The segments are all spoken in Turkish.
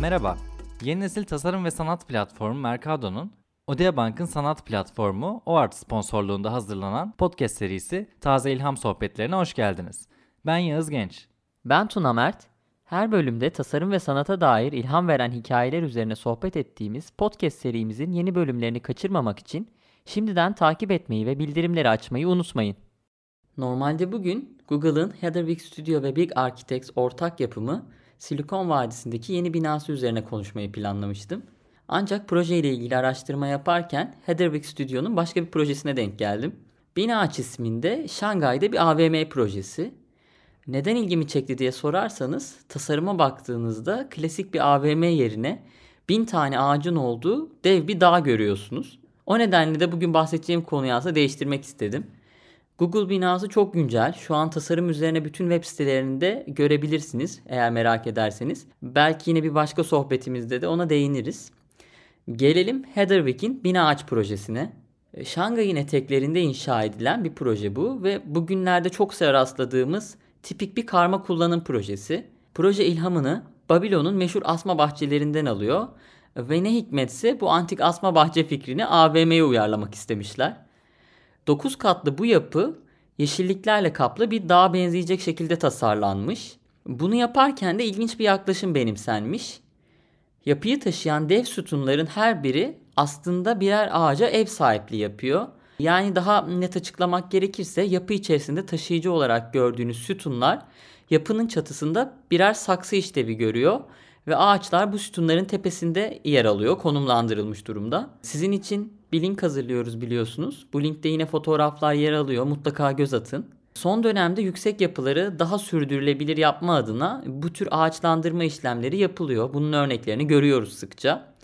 Merhaba, yeni nesil tasarım ve sanat platformu Mercado'nun Odea Bank'ın sanat platformu OART sponsorluğunda hazırlanan podcast serisi Taze İlham Sohbetlerine hoş geldiniz. Ben Yağız Genç. Ben Tuna Mert. Her bölümde tasarım ve sanata dair ilham veren hikayeler üzerine sohbet ettiğimiz podcast serimizin yeni bölümlerini kaçırmamak için şimdiden takip etmeyi ve bildirimleri açmayı unutmayın. Normalde bugün Google'ın Heatherwick Studio ve Big Architects ortak yapımı Silikon Vadisi'ndeki yeni binası üzerine konuşmayı planlamıştım. Ancak proje ile ilgili araştırma yaparken Heatherwick Studio'nun başka bir projesine denk geldim. Binaç isminde Şangay'da bir AVM projesi. Neden ilgimi çekti diye sorarsanız tasarıma baktığınızda klasik bir AVM yerine bin tane ağacın olduğu dev bir dağ görüyorsunuz. O nedenle de bugün bahsedeceğim konuyu aslında değiştirmek istedim. Google binası çok güncel. Şu an tasarım üzerine bütün web sitelerinde görebilirsiniz eğer merak ederseniz. Belki yine bir başka sohbetimizde de ona değiniriz. Gelelim Heatherwick'in bina ağaç projesine. E, Şangay'ın eteklerinde inşa edilen bir proje bu ve bugünlerde çok sıra rastladığımız tipik bir karma kullanım projesi. Proje ilhamını Babilon'un meşhur asma bahçelerinden alıyor ve ne hikmetse bu antik asma bahçe fikrini AVM'ye uyarlamak istemişler. 9 katlı bu yapı yeşilliklerle kaplı bir dağa benzeyecek şekilde tasarlanmış. Bunu yaparken de ilginç bir yaklaşım benimsenmiş. Yapıyı taşıyan dev sütunların her biri aslında birer ağaca ev sahipliği yapıyor. Yani daha net açıklamak gerekirse yapı içerisinde taşıyıcı olarak gördüğünüz sütunlar yapının çatısında birer saksı işlevi görüyor ve ağaçlar bu sütunların tepesinde yer alıyor, konumlandırılmış durumda. Sizin için bir link hazırlıyoruz biliyorsunuz. Bu linkte yine fotoğraflar yer alıyor. Mutlaka göz atın. Son dönemde yüksek yapıları daha sürdürülebilir yapma adına bu tür ağaçlandırma işlemleri yapılıyor. Bunun örneklerini görüyoruz sıkça.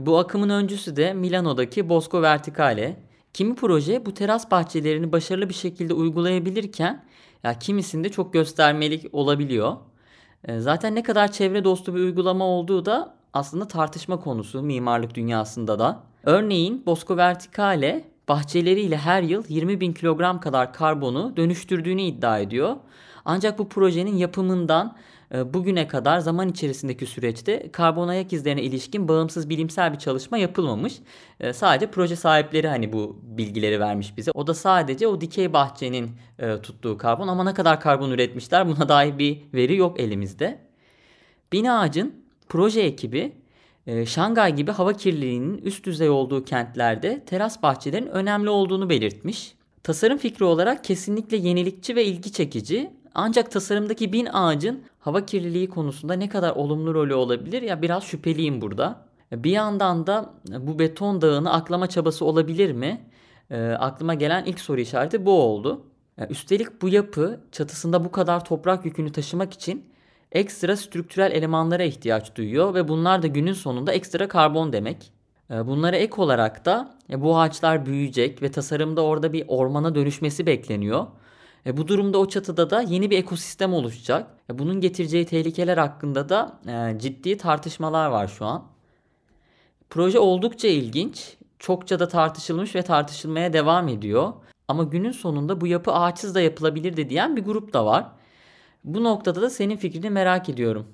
Bu akımın öncüsü de Milano'daki Bosco Verticale. Kimi proje bu teras bahçelerini başarılı bir şekilde uygulayabilirken ya kimisinde çok göstermelik olabiliyor. E, zaten ne kadar çevre dostu bir uygulama olduğu da aslında tartışma konusu mimarlık dünyasında da. Örneğin Bosco Verticale bahçeleriyle her yıl 20 bin kilogram kadar karbonu dönüştürdüğünü iddia ediyor. Ancak bu projenin yapımından e, bugüne kadar zaman içerisindeki süreçte karbon ayak izlerine ilişkin bağımsız bilimsel bir çalışma yapılmamış. E, sadece proje sahipleri hani bu bilgileri vermiş bize. O da sadece o dikey bahçenin e, tuttuğu karbon ama ne kadar karbon üretmişler buna dair bir veri yok elimizde. Bina Ağacın proje ekibi Şangay gibi hava kirliliğinin üst düzey olduğu kentlerde teras bahçelerin önemli olduğunu belirtmiş. Tasarım fikri olarak kesinlikle yenilikçi ve ilgi çekici ancak tasarımdaki bin ağacın hava kirliliği konusunda ne kadar olumlu rolü olabilir ya biraz şüpheliyim burada. Bir yandan da bu beton dağını aklama çabası olabilir mi? E, aklıma gelen ilk soru işareti bu oldu. Üstelik bu yapı çatısında bu kadar toprak yükünü taşımak için ekstra strüktürel elemanlara ihtiyaç duyuyor ve bunlar da günün sonunda ekstra karbon demek. Bunlara ek olarak da bu ağaçlar büyüyecek ve tasarımda orada bir ormana dönüşmesi bekleniyor. E, bu durumda o çatıda da yeni bir ekosistem oluşacak. E, bunun getireceği tehlikeler hakkında da e, ciddi tartışmalar var şu an. Proje oldukça ilginç. Çokça da tartışılmış ve tartışılmaya devam ediyor. Ama günün sonunda bu yapı ağaçsız da yapılabilir diyen bir grup da var. Bu noktada da senin fikrini merak ediyorum.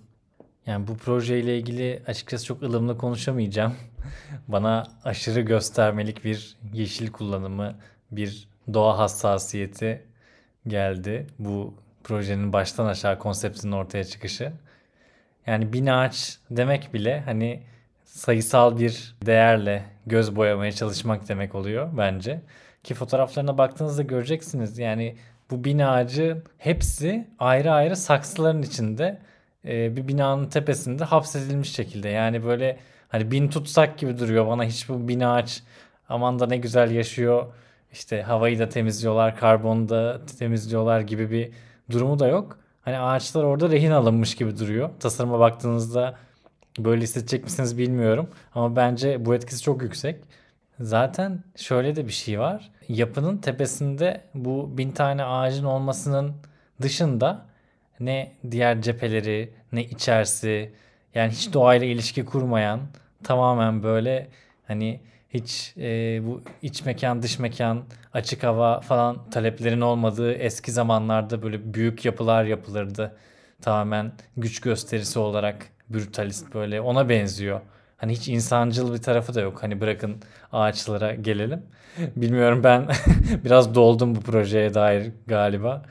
Yani bu projeyle ilgili açıkçası çok ılımlı konuşamayacağım. Bana aşırı göstermelik bir yeşil kullanımı, bir doğa hassasiyeti geldi. Bu projenin baştan aşağı konseptinin ortaya çıkışı. Yani bin ağaç demek bile hani sayısal bir değerle göz boyamaya çalışmak demek oluyor bence. Ki fotoğraflarına baktığınızda göreceksiniz. Yani bu bin ağacı hepsi ayrı ayrı saksıların içinde e, bir binanın tepesinde hapsedilmiş şekilde. Yani böyle hani bin tutsak gibi duruyor bana hiç bu bin ağaç aman da ne güzel yaşıyor işte havayı da temizliyorlar, karbonu da temizliyorlar gibi bir durumu da yok. Hani ağaçlar orada rehin alınmış gibi duruyor. Tasarıma baktığınızda böyle hissedecek misiniz bilmiyorum. Ama bence bu etkisi çok yüksek. Zaten şöyle de bir şey var. Yapının tepesinde bu bin tane ağacın olmasının dışında ne diğer cepheleri ne içerisi yani hiç doğayla ilişki kurmayan tamamen böyle hani hiç e, bu iç mekan dış mekan açık hava falan taleplerin olmadığı eski zamanlarda böyle büyük yapılar yapılırdı. Tamamen güç gösterisi olarak brutalist böyle ona benziyor. Hani hiç insancıl bir tarafı da yok. Hani bırakın ağaçlara gelelim. Bilmiyorum ben biraz doldum bu projeye dair galiba.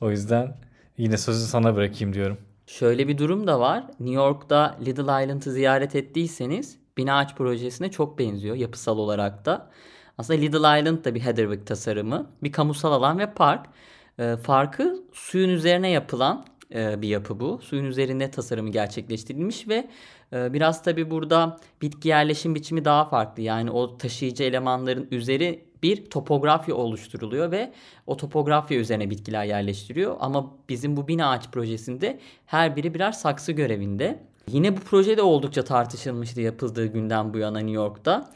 O yüzden yine sözü sana bırakayım diyorum. Şöyle bir durum da var. New York'ta Little Island'ı ziyaret ettiyseniz Bina Ağaç projesine çok benziyor yapısal olarak da. Aslında Little Island da bir Heatherwick tasarımı. Bir kamusal alan ve park. E, farkı suyun üzerine yapılan bir yapı bu. Suyun üzerinde tasarımı gerçekleştirilmiş ve e, biraz tabi burada bitki yerleşim biçimi daha farklı. Yani o taşıyıcı elemanların üzeri bir topografya oluşturuluyor ve o topografya üzerine bitkiler yerleştiriyor. Ama bizim bu bina ağaç projesinde her biri birer saksı görevinde. Yine bu projede oldukça tartışılmıştı yapıldığı günden bu yana New York'ta.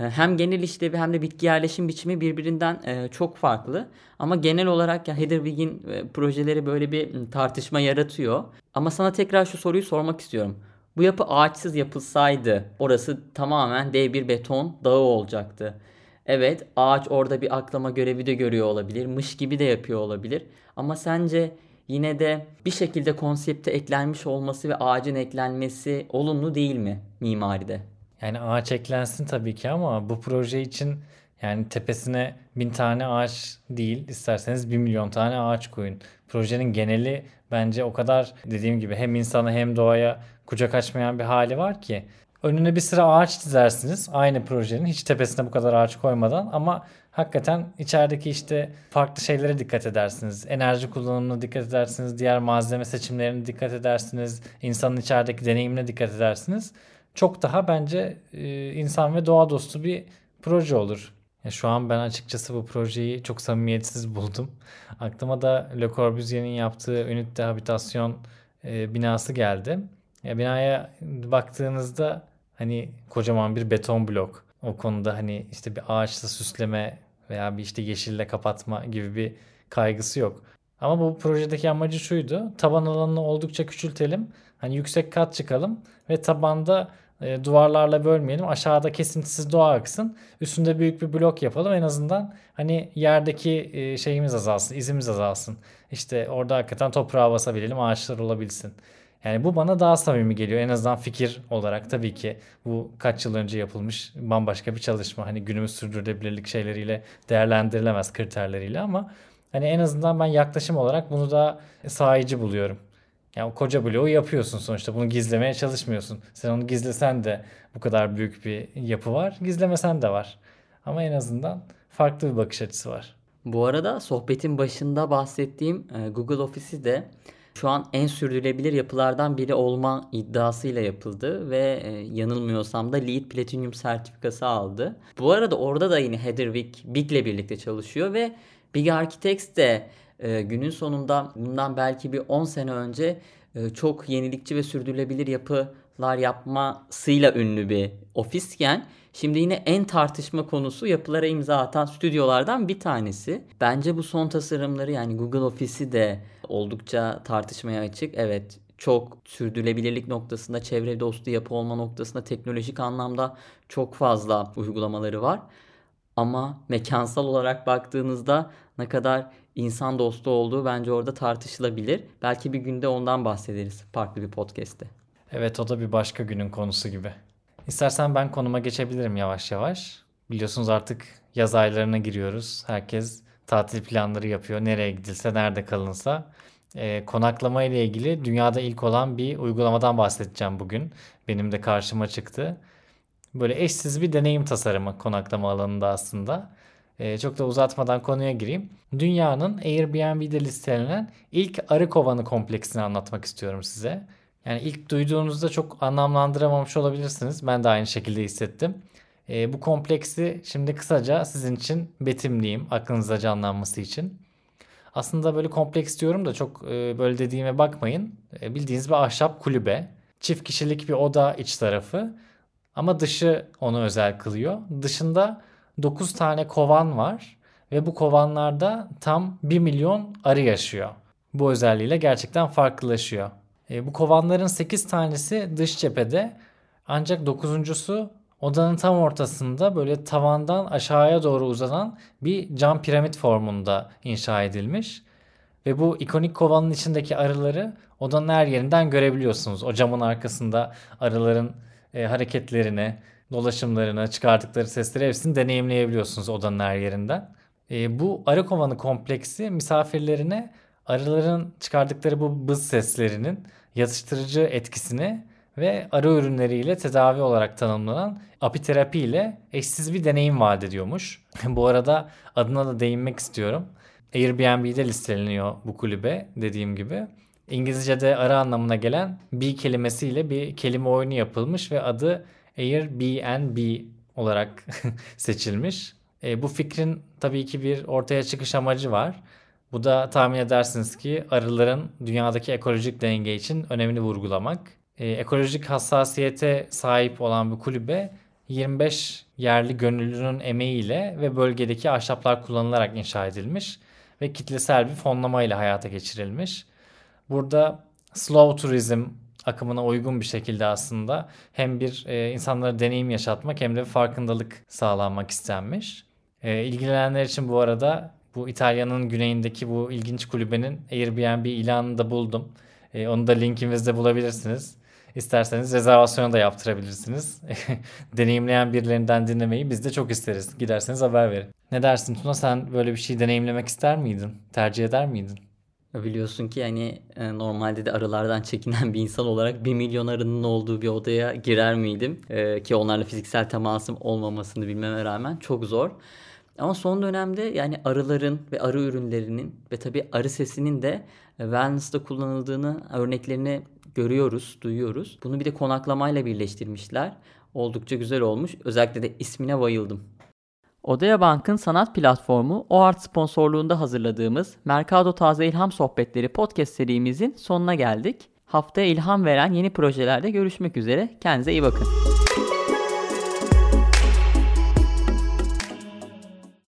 Ee, hem genel işlevi hem de bitki yerleşim biçimi birbirinden e, çok farklı. Ama genel olarak ya Heatherwick'in e, projeleri böyle bir tartışma yaratıyor. Ama sana tekrar şu soruyu sormak istiyorum. Bu yapı ağaçsız yapılsaydı orası tamamen dev bir beton dağı olacaktı. Evet ağaç orada bir aklama görevi de görüyor olabilir. Mış gibi de yapıyor olabilir. Ama sence yine de bir şekilde konsepte eklenmiş olması ve ağacın eklenmesi olumlu değil mi mimaride? Yani ağaç eklensin tabii ki ama bu proje için yani tepesine bin tane ağaç değil isterseniz bir milyon tane ağaç koyun. Projenin geneli bence o kadar dediğim gibi hem insana hem doğaya kucak açmayan bir hali var ki önüne bir sıra ağaç çizersiniz aynı projenin hiç tepesine bu kadar ağaç koymadan ama hakikaten içerideki işte farklı şeylere dikkat edersiniz. Enerji kullanımına dikkat edersiniz, diğer malzeme seçimlerine dikkat edersiniz, insanın içerideki deneyimine dikkat edersiniz çok daha bence e, insan ve doğa dostu bir proje olur. Şu an ben açıkçası bu projeyi çok samimiyetsiz buldum. Aklıma da Le Corbusier'in yaptığı ünite habitasyon e, binası geldi. Ya binaya baktığınızda hani kocaman bir beton blok. O konuda hani işte bir ağaçla süsleme veya bir işte yeşille kapatma gibi bir kaygısı yok. Ama bu projedeki amacı şuydu. Taban alanını oldukça küçültelim. Hani yüksek kat çıkalım ve tabanda e, duvarlarla bölmeyelim. Aşağıda kesintisiz doğa aksın. Üstünde büyük bir blok yapalım. En azından hani yerdeki e, şeyimiz azalsın, izimiz azalsın. İşte orada hakikaten toprağa basabilelim, ağaçlar olabilsin. Yani bu bana daha samimi geliyor. En azından fikir olarak tabii ki bu kaç yıl önce yapılmış bambaşka bir çalışma. Hani günümüz sürdürülebilirlik şeyleriyle değerlendirilemez kriterleriyle ama hani en azından ben yaklaşım olarak bunu da sahici buluyorum. Yani o koca bloğu yapıyorsun sonuçta. Bunu gizlemeye çalışmıyorsun. Sen onu gizlesen de bu kadar büyük bir yapı var. Gizlemesen de var. Ama en azından farklı bir bakış açısı var. Bu arada sohbetin başında bahsettiğim e, Google Office'i de şu an en sürdürülebilir yapılardan biri olma iddiasıyla yapıldı ve e, yanılmıyorsam da LEED Platinum sertifikası aldı. Bu arada orada da yine Heatherwick Big'le birlikte çalışıyor ve Big Architects de e, günün sonunda bundan belki bir 10 sene önce e, çok yenilikçi ve sürdürülebilir yapılar yapmasıyla ünlü bir ofisken şimdi yine en tartışma konusu yapılara imza atan stüdyolardan bir tanesi. Bence bu son tasarımları yani Google Office'i de oldukça tartışmaya açık. Evet çok sürdürülebilirlik noktasında, çevre dostu yapı olma noktasında teknolojik anlamda çok fazla uygulamaları var. Ama mekansal olarak baktığınızda ne kadar insan dostu olduğu bence orada tartışılabilir. Belki bir günde ondan bahsederiz farklı bir podcast'te. Evet o da bir başka günün konusu gibi. İstersen ben konuma geçebilirim yavaş yavaş. Biliyorsunuz artık yaz aylarına giriyoruz. Herkes tatil planları yapıyor. Nereye gidilse, nerede kalınsa. E, konaklama ile ilgili dünyada ilk olan bir uygulamadan bahsedeceğim bugün. Benim de karşıma çıktı. Böyle eşsiz bir deneyim tasarımı konaklama alanında aslında. E, çok da uzatmadan konuya gireyim. Dünyanın Airbnb'de listelenen ilk arı kovanı kompleksini anlatmak istiyorum size. Yani ilk duyduğunuzda çok anlamlandıramamış olabilirsiniz. Ben de aynı şekilde hissettim. E, bu kompleksi şimdi kısaca sizin için betimleyeyim aklınıza canlanması için. Aslında böyle kompleks diyorum da çok e, böyle dediğime bakmayın. E, bildiğiniz bir ahşap kulübe. Çift kişilik bir oda iç tarafı. Ama dışı onu özel kılıyor. Dışında 9 tane kovan var ve bu kovanlarda tam 1 milyon arı yaşıyor. Bu özelliğiyle gerçekten farklılaşıyor. E, bu kovanların 8 tanesi dış cephede ancak 9.sü odanın tam ortasında böyle tavandan aşağıya doğru uzanan bir cam piramit formunda inşa edilmiş. Ve bu ikonik kovanın içindeki arıları odanın her yerinden görebiliyorsunuz. O camın arkasında arıların e, hareketlerini, dolaşımlarını, çıkardıkları sesleri hepsini deneyimleyebiliyorsunuz odanın her yerinden. E, bu arı kovanı kompleksi misafirlerine arıların çıkardıkları bu bız seslerinin yatıştırıcı etkisini ve arı ürünleriyle tedavi olarak tanımlanan apiterapi ile eşsiz bir deneyim vaat ediyormuş. bu arada adına da değinmek istiyorum. Airbnb'de listeleniyor bu kulübe dediğim gibi. İngilizce'de arı anlamına gelen bee kelimesiyle bir kelime oyunu yapılmış ve adı Airbnb olarak seçilmiş. E, bu fikrin tabii ki bir ortaya çıkış amacı var. Bu da tahmin edersiniz ki arıların dünyadaki ekolojik denge için önemini vurgulamak. E, ekolojik hassasiyete sahip olan bu kulübe 25 yerli gönüllünün emeğiyle ve bölgedeki ahşaplar kullanılarak inşa edilmiş ve kitlesel bir fonlama ile hayata geçirilmiş. Burada slow turizm akımına uygun bir şekilde aslında hem bir e, insanlara deneyim yaşatmak hem de farkındalık sağlanmak istenmiş. E, ilgilenenler için bu arada bu İtalya'nın güneyindeki bu ilginç kulübenin Airbnb ilanını da buldum. E, onu da linkimizde bulabilirsiniz. İsterseniz rezervasyonu da yaptırabilirsiniz. Deneyimleyen birilerinden dinlemeyi biz de çok isteriz. Giderseniz haber verin. Ne dersin Tuna sen böyle bir şey deneyimlemek ister miydin? Tercih eder miydin? Biliyorsun ki yani e, normalde de arılardan çekinen bir insan olarak 1 milyon arının olduğu bir odaya girer miydim? Ee, ki onlarla fiziksel temasım olmamasını bilmeme rağmen çok zor. Ama son dönemde yani arıların ve arı ürünlerinin ve tabii arı sesinin de wellness'ta kullanıldığını örneklerini görüyoruz, duyuyoruz. Bunu bir de konaklamayla birleştirmişler. Oldukça güzel olmuş. Özellikle de ismine bayıldım. Odaya Bank'ın sanat platformu OART sponsorluğunda hazırladığımız Mercado Taze İlham Sohbetleri podcast serimizin sonuna geldik. Haftaya ilham veren yeni projelerde görüşmek üzere. Kendinize iyi bakın.